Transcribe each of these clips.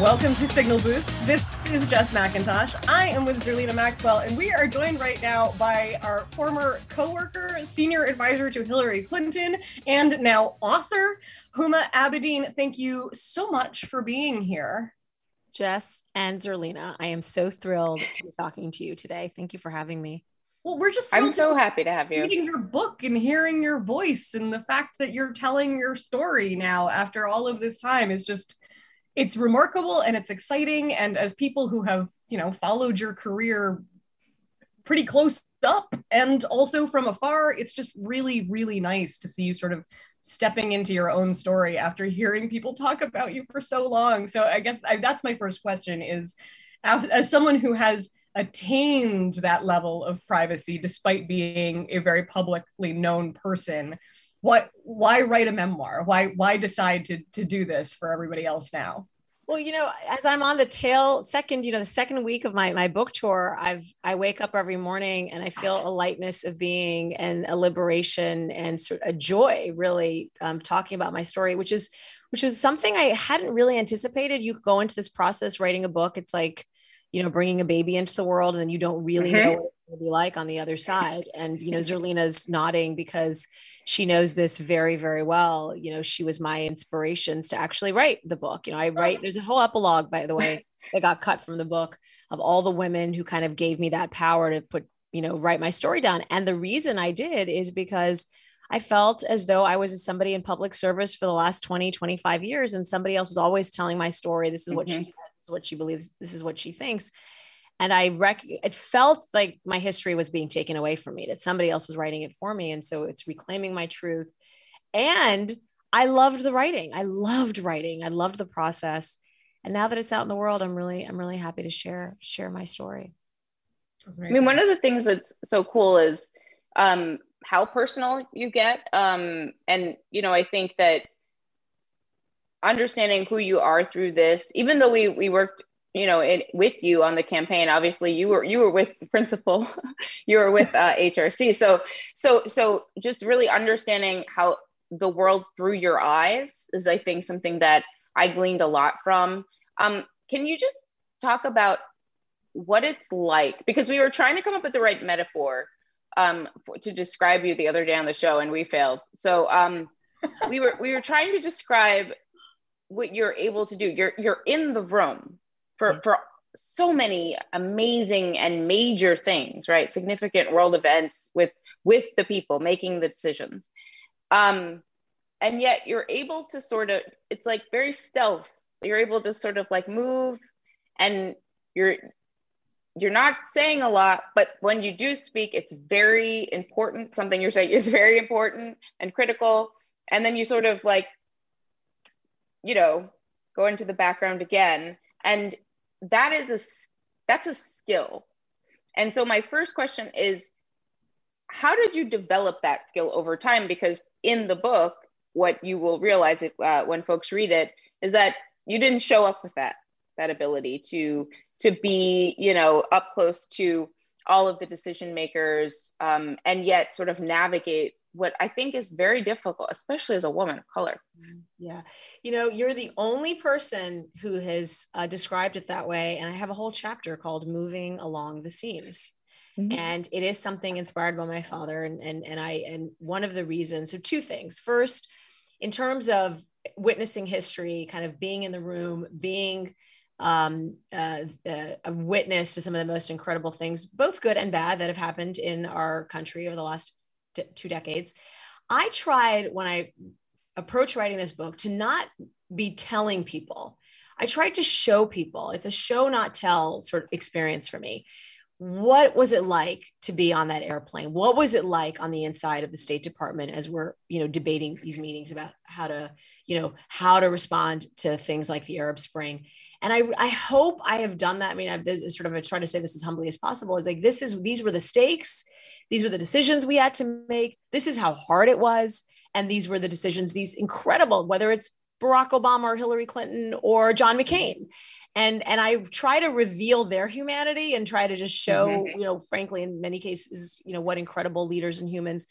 Welcome to Signal Boost. This is Jess McIntosh. I am with Zerlina Maxwell, and we are joined right now by our former co-worker, senior advisor to Hillary Clinton, and now author, Huma Abedin. Thank you so much for being here. Jess and Zerlina, I am so thrilled to be talking to you today. Thank you for having me. Well, we're just I'm so happy to have you. Reading your book and hearing your voice and the fact that you're telling your story now after all of this time is just it's remarkable and it's exciting. And as people who have you know followed your career pretty close up and also from afar it's just really really nice to see you sort of stepping into your own story after hearing people talk about you for so long. So i guess I, that's my first question is as, someone who has attained that level of privacy despite being a very publicly known person what why write a memoir? Why why decide to to do this for everybody else now well you know as i'm on the tail second you know the second week of my my book tour i've i wake up every morning and i feel a lightness of being and a liberation and sort of a joy really um, talking about my story which is which was something i hadn't really anticipated. You go into this process writing a book it's like you know bringing a baby into the world and you don't really mm-hmm. know what it's going to be like on the other side. And you know zerlina's nodding because she knows this very very well. You know she was my inspirations to actually write the book. You know i write there's a whole epilogue by the way that got cut from the book of all the women who kind of gave me that power to put you know write my story down. And the reason i did is because i felt as though i was somebody in public service for the last 20 25 years and somebody else was always telling my story this is what mm-hmm. she says this is what she believes this is what she thinks and I rec it felt like my history was being taken away from me, that somebody else was writing it for me. And so it's reclaiming my truth. And I loved the writing. I loved writing. I loved the process. And now that it's out in the world, I'm really, I'm really happy to share, share my story. I mean, one of the things that's so cool is um, how personal you get. Um, and, you know, I think that understanding who you are through this, even though we, we worked you know it, with you on the campaign obviously you were you were with the principal you were with uh, hrc so so so just really understanding how the world through your eyes is i think something that i gleaned a lot from. Um, can you just talk about what it's like? Because we were trying to come up with the right metaphor um, to describe you the other day on the show and we failed. So um, we were we were trying to describe what you're able to do. You're you're in the room for for so many amazing and major things right? Significant world events with with the people making the decisions. Um and yet you're able to sort of it's like very stealth. You're able to sort of like move and you're you're not saying a lot but when you do speak it's very important. Something you're saying is very important and critical. And then you sort of like you know go into the background again. And that is a that's a skill. And so my first question is how did you develop that skill over time? Because in the book what you will realize if, uh, when folks read it is that you didn't show up with that that ability to to be you know up close to all of the decision makers um, and yet sort of navigate what I think is very difficult, especially as a woman of color. Yeah. You know, you're the only person who has uh, described it that way. And I have a whole chapter called Moving Along the Seams. Mm-hmm. And it is something inspired by my father. And, and, and I, and one of the reasons, so two things. First, in terms of witnessing history, kind of being in the room, being um, uh, uh, a witness to some of the most incredible things, both good and bad, that have happened in our country over the last two decades. I tried when I approached writing this book to not be telling people. I tried to show people. It's a show, not tell sort of experience for me. What was it like to be on that airplane? What was it like on the inside of the State Department as we're, you know, debating these meetings about how to, you know, how to respond to things like the Arab Spring? And I, I hope I have done that. I mean, I've sort of I try to say this as humbly as possible. Is like this is these were the stakes these were the decisions we had to make. This is how hard it was. And these were the decisions, these incredible, whether it's Barack Obama or Hillary Clinton or John McCain. And, and I try to reveal their humanity and try to just show, mm-hmm. you know, frankly, in many cases, you know, what incredible leaders and humans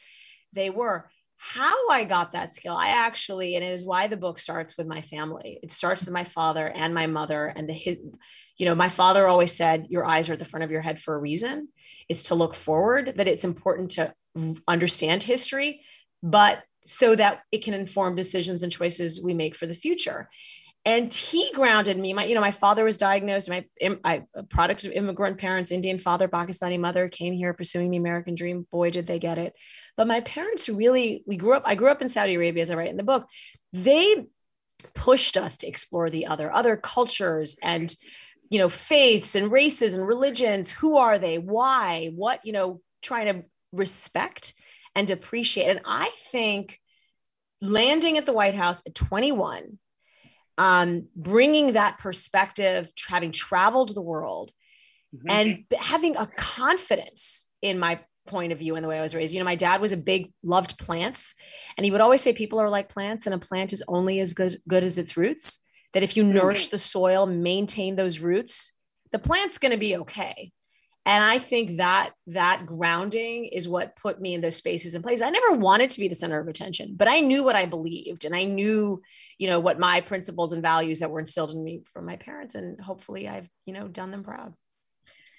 they were. How I got that skill, I actually, and it is why the book starts with my family. It starts with my father and my mother and the his, you know, my father always said, Your eyes are at the front of your head for a reason. It's to look forward, that it's important to understand history, but so that it can inform decisions and choices we make for the future. And he grounded me. My, you know, my father was diagnosed. My, I, product of immigrant parents, Indian father, Pakistani mother, came here pursuing the American dream. Boy, did they get it! But my parents really, we grew up. I grew up in Saudi Arabia, as I write in the book. They pushed us to explore the other, other cultures, and you know faiths and races and religions who are they why what you know trying to respect and appreciate and i think landing at the white house at 21 um, bringing that perspective having traveled the world mm-hmm. and having a confidence in my point of view and the way I was raised. You know, my dad was a big loved plants and he would always say people are like plants and a plant is only as good, good as its roots that if you mm-hmm. nourish the soil, maintain those roots, the plant's going to be okay. And I think that that grounding is what put me in those spaces and places. I never wanted to be the center of attention, but I knew what I believed and I knew, you know, what my principles and values that were instilled in me from my parents. And hopefully I've, you know, done them proud.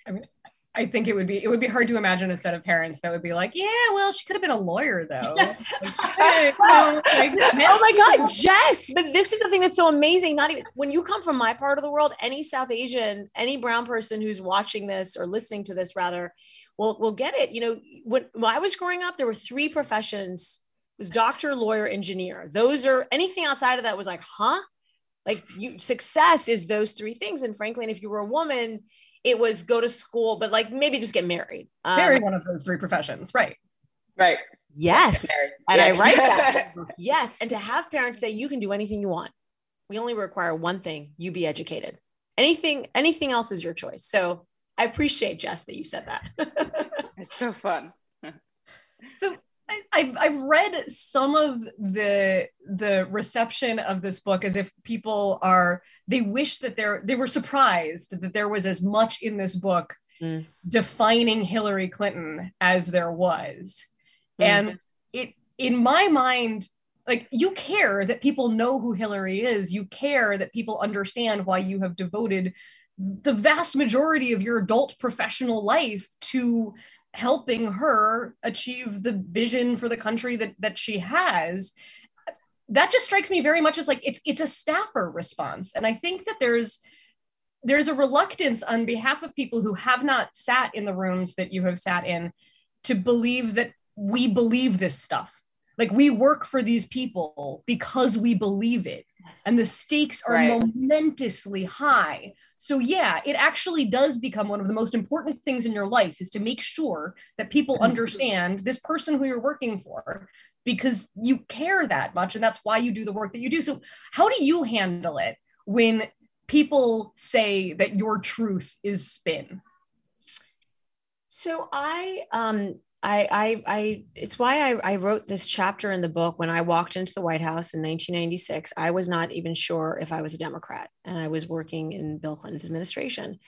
I mean, I think it would be it would be hard to imagine a set of parents that would be like, yeah, well, she could have been a lawyer though. like, hey, oh my God, Jess! But this is the thing that's so amazing. Not even when you come from my part of the world, any South Asian, any brown person who's watching this or listening to this rather, will will get it. You know, when, when I was growing up, there were three professions: it was doctor, lawyer, engineer. Those are anything outside of that was like, huh? Like you success is those three things. And frankly, and if you were a woman it was go to school, but like maybe just get married. Um, Marry one of those three professions, right? Right. Yes. And yes. I write that. yes. And to have parents say you can do anything you want. We only require one thing, you be educated. Anything, anything else is your choice. So I appreciate Jess that you said that. it's so fun. so I, I've read some of the the reception of this book as if people are they wish that they're they were surprised that there was as much in this book mm. defining Hillary Clinton as there was, mm. and it in my mind like you care that people know who Hillary is you care that people understand why you have devoted the vast majority of your adult professional life to helping her achieve the vision for the country that that she has that just strikes me very much as like it's it's a staffer response and i think that there's there's a reluctance on behalf of people who have not sat in the rooms that you have sat in to believe that we believe this stuff like we work for these people because we believe it yes. and the stakes are right. momentously high so yeah, it actually does become one of the most important things in your life is to make sure that people mm-hmm. understand this person who you're working for because you care that much and that's why you do the work that you do. So how do you handle it when people say that your truth is spin? So I um I, I, I, it's why I, I wrote this chapter in the book. When I walked into the White House in 1996, I was not even sure if I was a Democrat, and I was working in Bill Clinton's administration.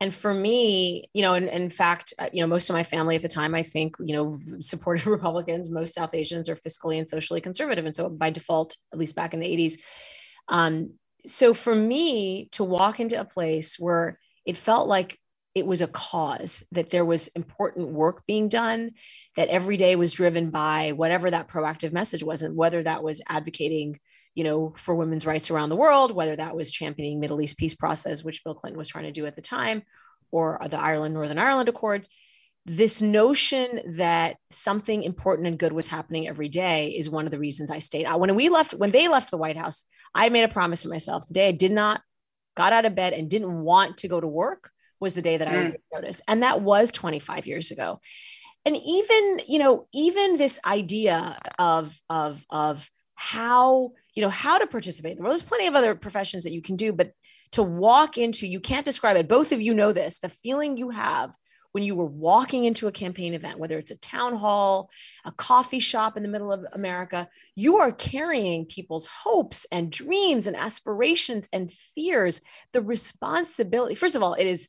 And for me, you know, and in fact, uh, you know, most of my family at the time, I think, you know, supported Republicans. Most South Asians are fiscally and socially conservative, and so by default, at least back in the 80s. Um, so for me to walk into a place where it felt like it was a cause that there was important work being done that every day was driven by whatever that proactive message was and whether that was advocating you know for women's rights around the world whether that was championing middle east peace process which bill clinton was trying to do at the time or the ireland northern ireland accords. This notion that something important and good was happening every day is one of the reasons i stayed. When we left when they left the white house i made a promise to myself the day i did not got out of bed and didn't want to go to work was the day that I would mm. notice. And that was 25 years ago. And even, you know, even this idea of, of, of how, you know, how to participate. Well, there's plenty of other professions that you can do, but to walk into, you can't describe it. Both of you know this, the feeling you have when you were walking into a campaign event, whether it's a town hall, a coffee shop in the middle of America, you are carrying people's hopes and dreams and aspirations and fears. The responsibility, first of all, it is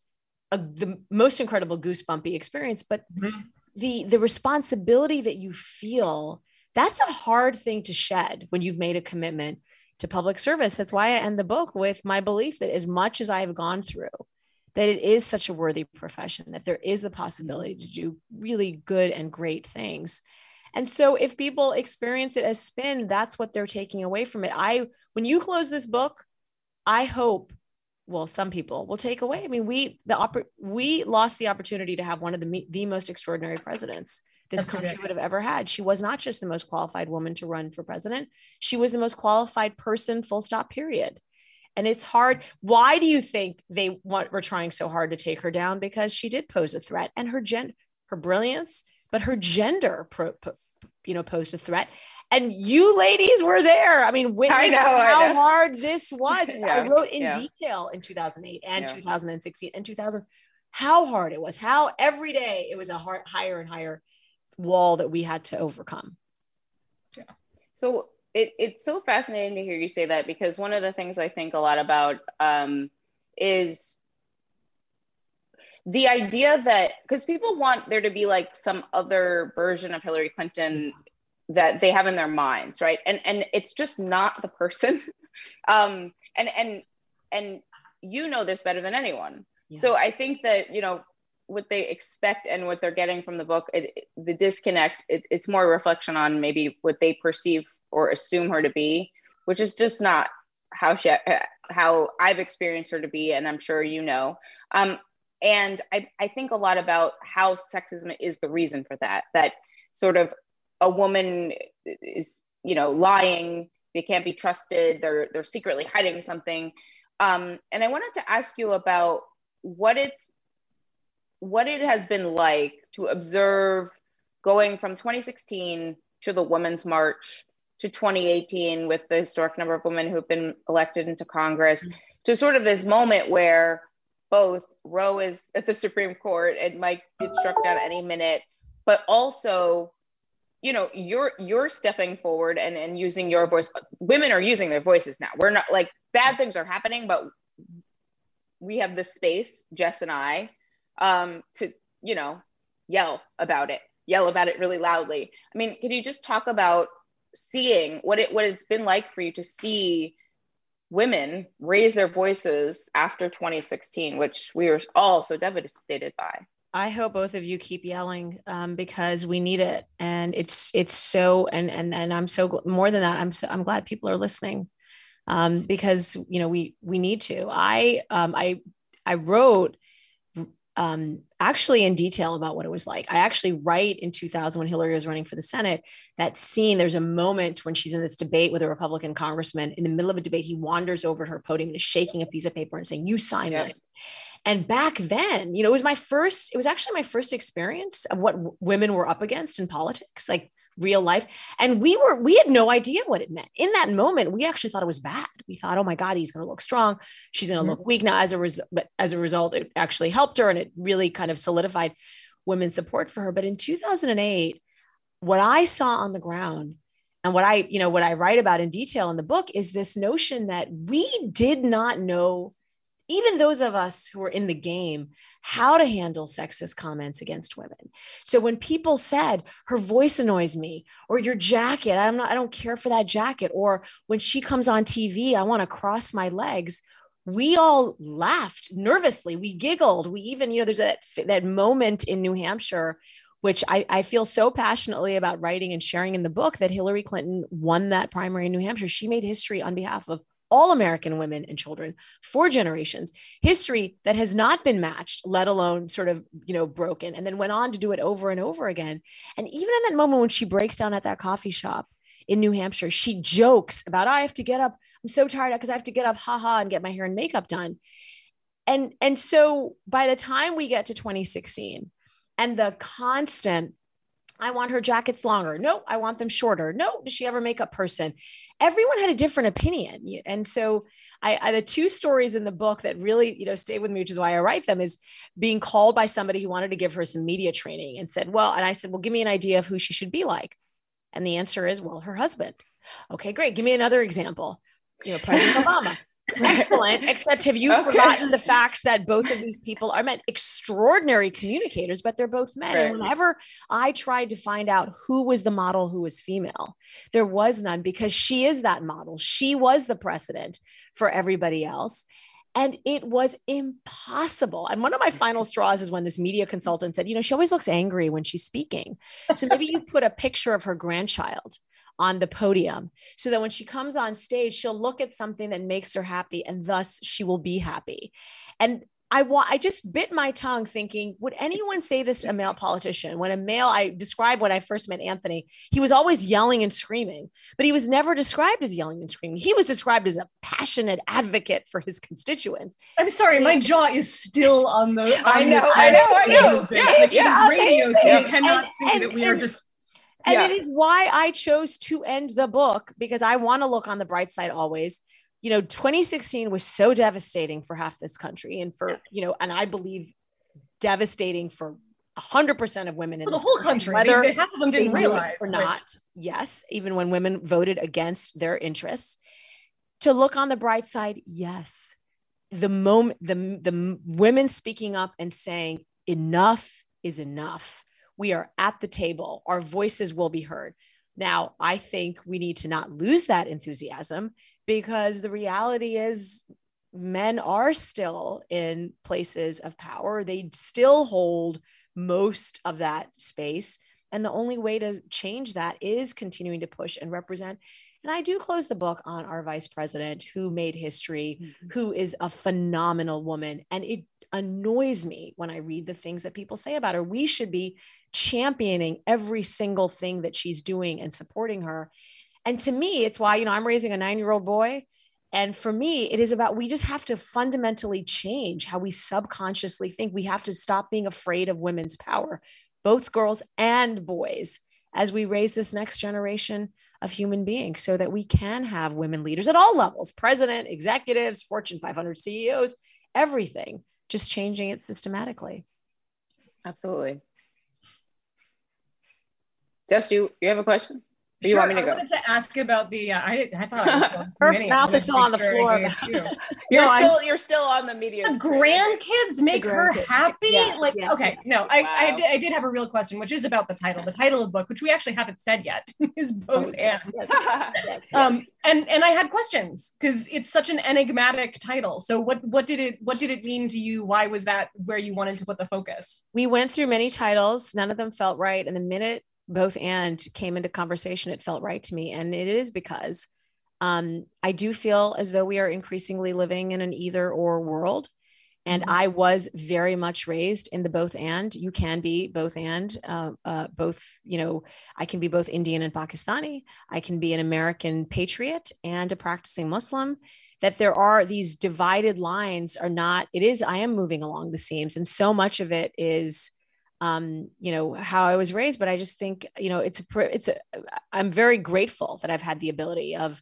a, the most incredible goosebumpy experience, but mm-hmm. the the responsibility that you feel that's a hard thing to shed when you've made a commitment to public service. That's why I end the book with my belief that as much as I have gone through, that it is such a worthy profession, that there is a possibility to do really good and great things. And so if people experience it as spin, that's what they're taking away from it. I when you close this book, I hope well some people will take away. I mean, we the oppor- we lost the opportunity to have one of the the most extraordinary presidents this That's country ridiculous. would have ever had. She was not just the most qualified woman to run for president, she was the most qualified person, full stop, period. And it's hard. Why do you think they want, were trying so hard to take her down? Because she did pose a threat and her gen, her brilliance, but her gender, pro, pro, you know, posed a threat. And you ladies were there. I mean, witness know, how hard this was. yeah, I wrote in yeah. detail in 2008 and yeah. 2016 and 2000 how hard it was. How every day it was a hard, higher and higher wall that we had to overcome. Yeah. So it, it's so fascinating to hear you say that because one of the things I think a lot about um, is the idea that because people want there to be like some other version of Hillary Clinton that they have in their minds, right? And and it's just not the person. um, and and and you know this better than anyone. Yes. So I think that you know what they expect and what they're getting from the book it, it, the disconnect it, it's more reflection on maybe what they perceive or assume her to be which is just not how she how i've experienced her to be and i'm sure you know um, and I, I think a lot about how sexism is the reason for that that sort of a woman is you know lying they can't be trusted they're they're secretly hiding something um, and i wanted to ask you about what it's what it has been like to observe going from 2016 to the Women's March to 2018 with the historic number of women who've been elected into Congress mm-hmm. to sort of this moment where both Roe is at the Supreme Court and might get struck down any minute, but also, you know, you're you're stepping forward and, and using your voice. Women are using their voices now. We're not like bad things are happening, but we have this space, Jess and I, um, to, you know, yell about it, yell about it really loudly. I mean, could you just talk about seeing what it what it's been like for you to see women raise their voices after 2016, which we were all so devastated by? I hope both of you keep yelling um, because we need it, and it's it's so and and and I'm so more than that. I'm so I'm glad people are listening um, because you know we we need to. I um, I I wrote um, actually in detail about what it was like. I actually write in 2000 when Hillary was running for the Senate that scene. There's a moment when she's in this debate with a Republican congressman. In the middle of a debate, he wanders over to her podium and is shaking a piece of paper and saying, "You sign yes. this." And back then, you know, it was my first. It was actually my first experience of what w- women were up against in politics. Like real life. And we were, we had no idea what it meant. In that moment, we actually thought it was bad. We thought, oh my God, he's going to look strong. She's going to mm-hmm. look weak. Now, as a result, but as a result, it actually helped her and it really kind of solidified women's support for her. But in 2008, what I saw on the ground and what I, you know, what I write about in detail in the book is this notion that we did not know even those of us who are in the game, how to handle sexist comments against women. So when people said, her voice annoys me, or your jacket, I'm not, I don't care for that jacket, or when she comes on TV, I want to cross my legs. We all laughed nervously. We giggled. We even, you know, there's that, that moment in New Hampshire which I, I, feel so passionately about writing and sharing in the book that Hillary Clinton won that primary in New Hampshire. She made history on behalf of all American women and children for generations, history that has not been matched, let alone sort of, you know, broken, and then went on to do it over and over again. And even in that moment when she breaks down at that coffee shop in New Hampshire, she jokes about, I have to get up. I'm so tired because I have to get up, haha, and get my hair and makeup done. And, and so by the time we get to 2016 and the constant I want her jackets longer. No, I want them shorter. No, does she ever make makeup person? Everyone had a different opinion. And so I, I, the two stories in the book that really, you know, stay with me, which is why I write them, is being called by somebody who wanted to give her some media training and said, Well, and I said, Well, give me an idea of who she should be like. And the answer is, well, her husband. Okay, great. Give me another example. You know, President Obama. Excellent. Except have you okay. forgotten the fact that both of these people are men, extraordinary communicators, but they're both men. Right. And whenever I tried to find out who was the model who was female, there was none because she is that model. She was the precedent for everybody else. And it was impossible. And one of my final straws is when this media consultant said, you know, she always looks angry when she's speaking. So maybe you put a picture of her grandchild on the podium so that when she comes on stage, she'll look at something that makes her happy and thus she will be happy. And I want I just bit my tongue thinking, would anyone say this to a male politician? When a male, I described when I first met Anthony, he was always yelling and screaming, but he was never described as yelling and screaming. He was described as a passionate advocate for his constituents. I'm sorry, my jaw is still on the. I know, I know, I know. Yeah, like yeah, radio, so you cannot and, see and, that we and, are just and yeah. it is why I chose to end the book because I want to look on the bright side always. You know, 2016 was so devastating for half this country and for, you know, and I believe devastating for 100% of women in the whole country, whether they, they, half of them didn't realize or not. Yes, even when women voted against their interests. To look on the bright side, yes. The moment the the women speaking up and saying enough is enough we are at the table. Our voices will be heard. Now, I think we need to not lose that enthusiasm because the reality is men are still in places of power. They still hold most of that space. And the only way to change that is continuing to push and represent. And I do close the book on our vice president who made history, mm-hmm. who is a phenomenal woman. And it annoys me when I read the things that people say about her. We should be championing every single thing that she's doing and supporting her. And to me, it's why, you know, I'm raising a nine year old boy. And for me, it is about we just have to fundamentally change how we subconsciously think. We have to stop being afraid of women's power, both girls and boys, as we raise this next generation of human beings so that we can have women leaders at all levels president, executives, Fortune 500 CEOs, everything, just changing it systematically. Absolutely. Jess, you you have a question? Or you sure, want me to I go? I wanted to ask about the. Uh, I I thought I was going her mouth is still on the floor. you're no, still I'm, you're still on the media. The grandkids make the grandkids. her happy. Yeah, like yeah. okay, no, wow. I I did, I did have a real question, which is about the title. The title of the book, which we actually haven't said yet, is both oh, yes, and. Yes, yes, um, and and I had questions because it's such an enigmatic title. So what what did it what did it mean to you? Why was that where you wanted to put the focus? We went through many titles. None of them felt right, and the minute both and came into conversation, it felt right to me. And it is because um, I do feel as though we are increasingly living in an either or world. And mm-hmm. I was very much raised in the both and. You can be both and, uh, uh, both, you know, I can be both Indian and Pakistani. I can be an American patriot and a practicing Muslim. That there are these divided lines are not, it is, I am moving along the seams. And so much of it is um, you know, how I was raised, but I just think, you know, it's a, it's a, I'm very grateful that I've had the ability of,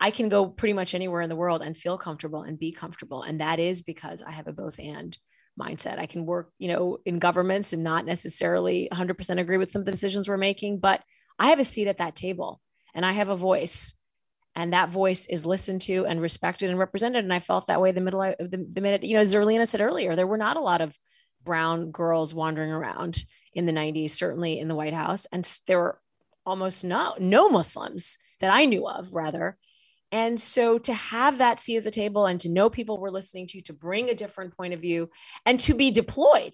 I can go pretty much anywhere in the world and feel comfortable and be comfortable. And that is because I have a both and mindset. I can work, you know, in governments and not necessarily 100% agree with some of the decisions we're making, but I have a seat at that table and I have a voice. And that voice is listened to and respected and represented. And I felt that way the middle the, the minute, you know, as Zerlina said earlier, there were not a lot of brown girls wandering around in the 90s, certainly in the White House. And there were almost no, no Muslims that I knew of, rather. And so to have that seat at the table and to know people were listening to, you, to bring a different point of view and to be deployed.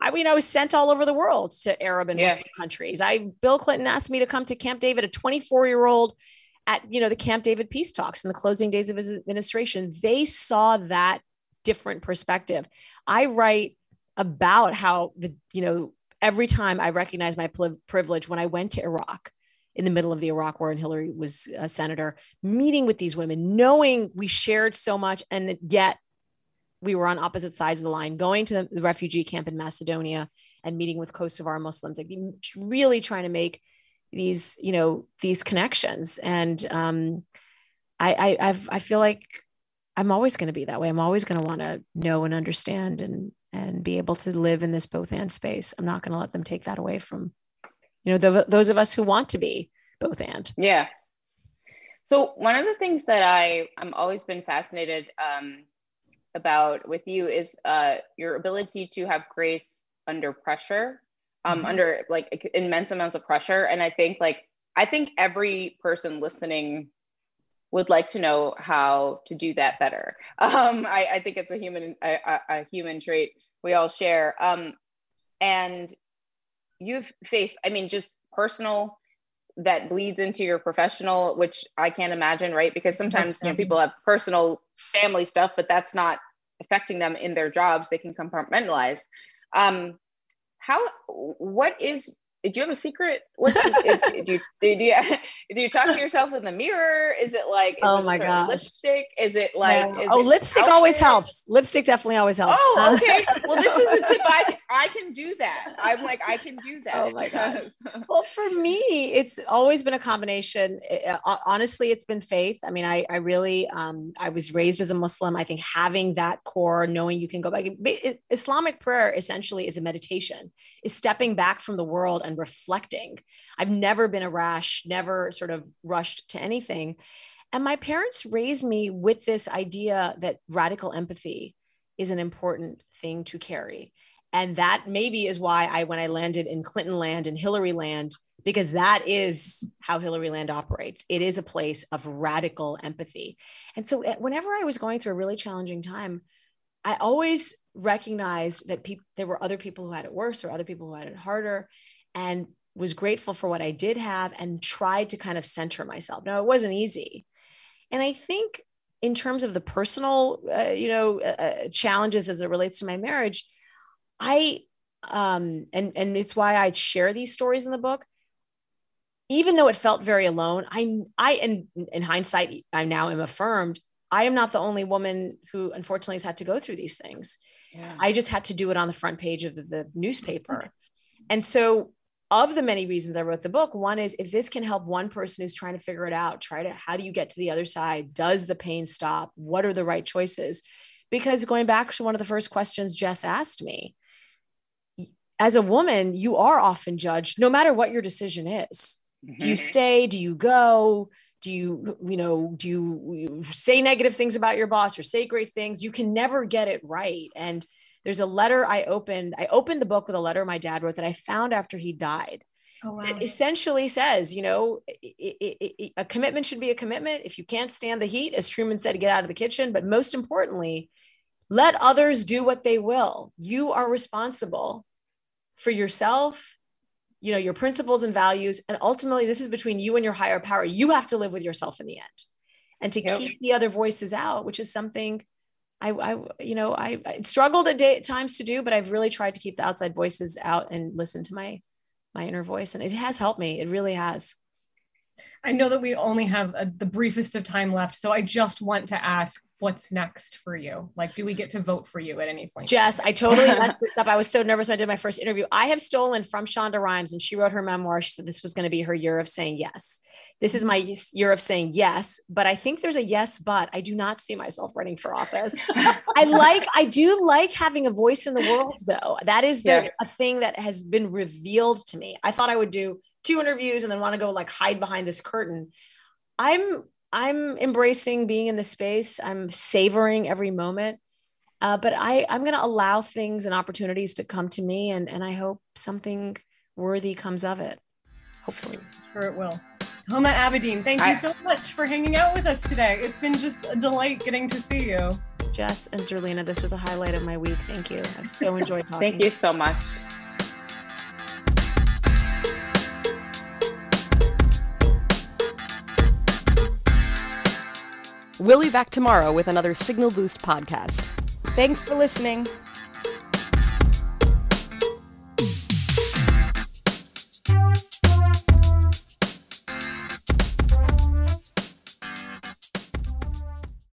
I mean, I was sent all over the world to Arab and yeah. Muslim countries. I Bill Clinton asked me to come to Camp David, a 24 year old at you know the Camp David peace talks in the closing days of his administration. They saw that different perspective. I write about how the you know every time I recognize my privilege when I went to Iraq in the middle of the Iraq war and Hillary was a senator, meeting with these women, knowing we shared so much and yet we were on opposite sides of the line, going to the refugee camp in Macedonia and meeting with Kosovar Muslims, like really trying to make these, you know, these connections. And um, I, I, I've, I feel like I'm always going to be that way. I'm always going to want to know and understand and and be able to live in this both and space. I'm not going to let them take that away from, you know, the, those of us who want to be both and. Yeah. So one of the things that I I'm always been fascinated um, about with you is uh, your ability to have grace under pressure, um, mm-hmm. under like immense amounts of pressure. And I think like I think every person listening would like to know how to do that better. Um, I, I, think it's a human a, a, human trait we all share. Um, and you've faced, I mean, just personal that bleeds into your professional, which I can't imagine, right? Because sometimes you know people have personal family stuff, but that's not affecting them in their jobs. They can compartmentalize. Um, how? What is do you have a secret? What do you, do, you, do, you, do you talk to yourself in the mirror? Is it like oh my god lipstick? Is it like is oh it lipstick outfit? always helps. Lipstick definitely always helps. Oh okay. well, this is a tip. I I can do that. I'm like I can do that. Oh my god. well, for me, it's always been a combination. Honestly, it's been faith. I mean, I I really um I was raised as a Muslim. I think having that core, knowing you can go back. Islamic prayer essentially is a meditation. Is stepping back from the world and reflecting. I've never been a rash, never sort of rushed to anything. And my parents raised me with this idea that radical empathy is an important thing to carry. And that maybe is why I, when I landed in Clinton land and Hillary land, because that is how Hillary land operates. It is a place of radical empathy. And so eh, whenever I was going through a really challenging time, I always recognized that people there were other people who had it worse or other people who had it harder and was grateful for what I did have and tried to kind of center myself. Now, it wasn't easy. And I think in terms of the personal, uh, you know, uh, uh, challenges as it relates to my marriage, I, um, and, and it's why I share these stories in the book. Even though it felt very alone, I, I, and in hindsight, I now am affirmed I am not the only woman who unfortunately has had to go through these things. Yeah. I just had to do it on the front page of the, the newspaper. And so of the many reasons I wrote the book, one is if this can help one person who's trying to figure it out, try to how do you get to the other side? Does the pain stop? What are the right choices? Because going back to one of the first questions Jess asked me, as a woman, you are often judged no matter what your decision is. Mm-hmm. Do you mm-hmm. stay? Do you go? Do you, you know, do you say negative things about your boss or say great things? You can never get it right. And there's a letter I opened. I opened the book with a letter my dad wrote that I found after he died. Oh, wow. It essentially says, you know, it, it, it, a commitment should be a commitment. If you can't stand the heat, as Truman said, get out of the kitchen. But most importantly, let others do what they will. You are responsible for yourself, you know, your principles and values. And ultimately, this is between you and your higher power. You have to live with yourself in the end and to yep. keep the other voices out, which is something I, I you know, I, I struggled at, day, at times to do, but I've really tried to keep the outside voices out and listen to my my inner voice, and it has helped me. It really has. I know that we only have a, the briefest of time left, so I just want to ask what's next for you? Like, do we get to vote for you at any point? Jess, I totally messed this up. I was so nervous when I did my first interview. I have stolen from Shonda Rhimes, and she wrote her memoir. She said this was going to be her year of saying yes. This is my year of saying yes, but I think there's a yes, but I do not see myself running for office. I like, I do like having a voice in the world, though. That is the, yeah. a thing that has been revealed to me. I thought I would do two interviews and then want to go like hide behind this curtain. I'm I'm embracing being in the space. I'm savoring every moment. Uh, but I, I'm going to allow things and opportunities to come to me, and, and I hope something worthy comes of it. Hopefully. Sure, it will. Huma Abedin, thank you so much for hanging out with us today. It's been just a delight getting to see you. Jess and Zerlina, this was a highlight of my week. Thank you. I've so enjoyed talking. thank you so much. We'll be back tomorrow with another Signal Boost podcast. Thanks for listening.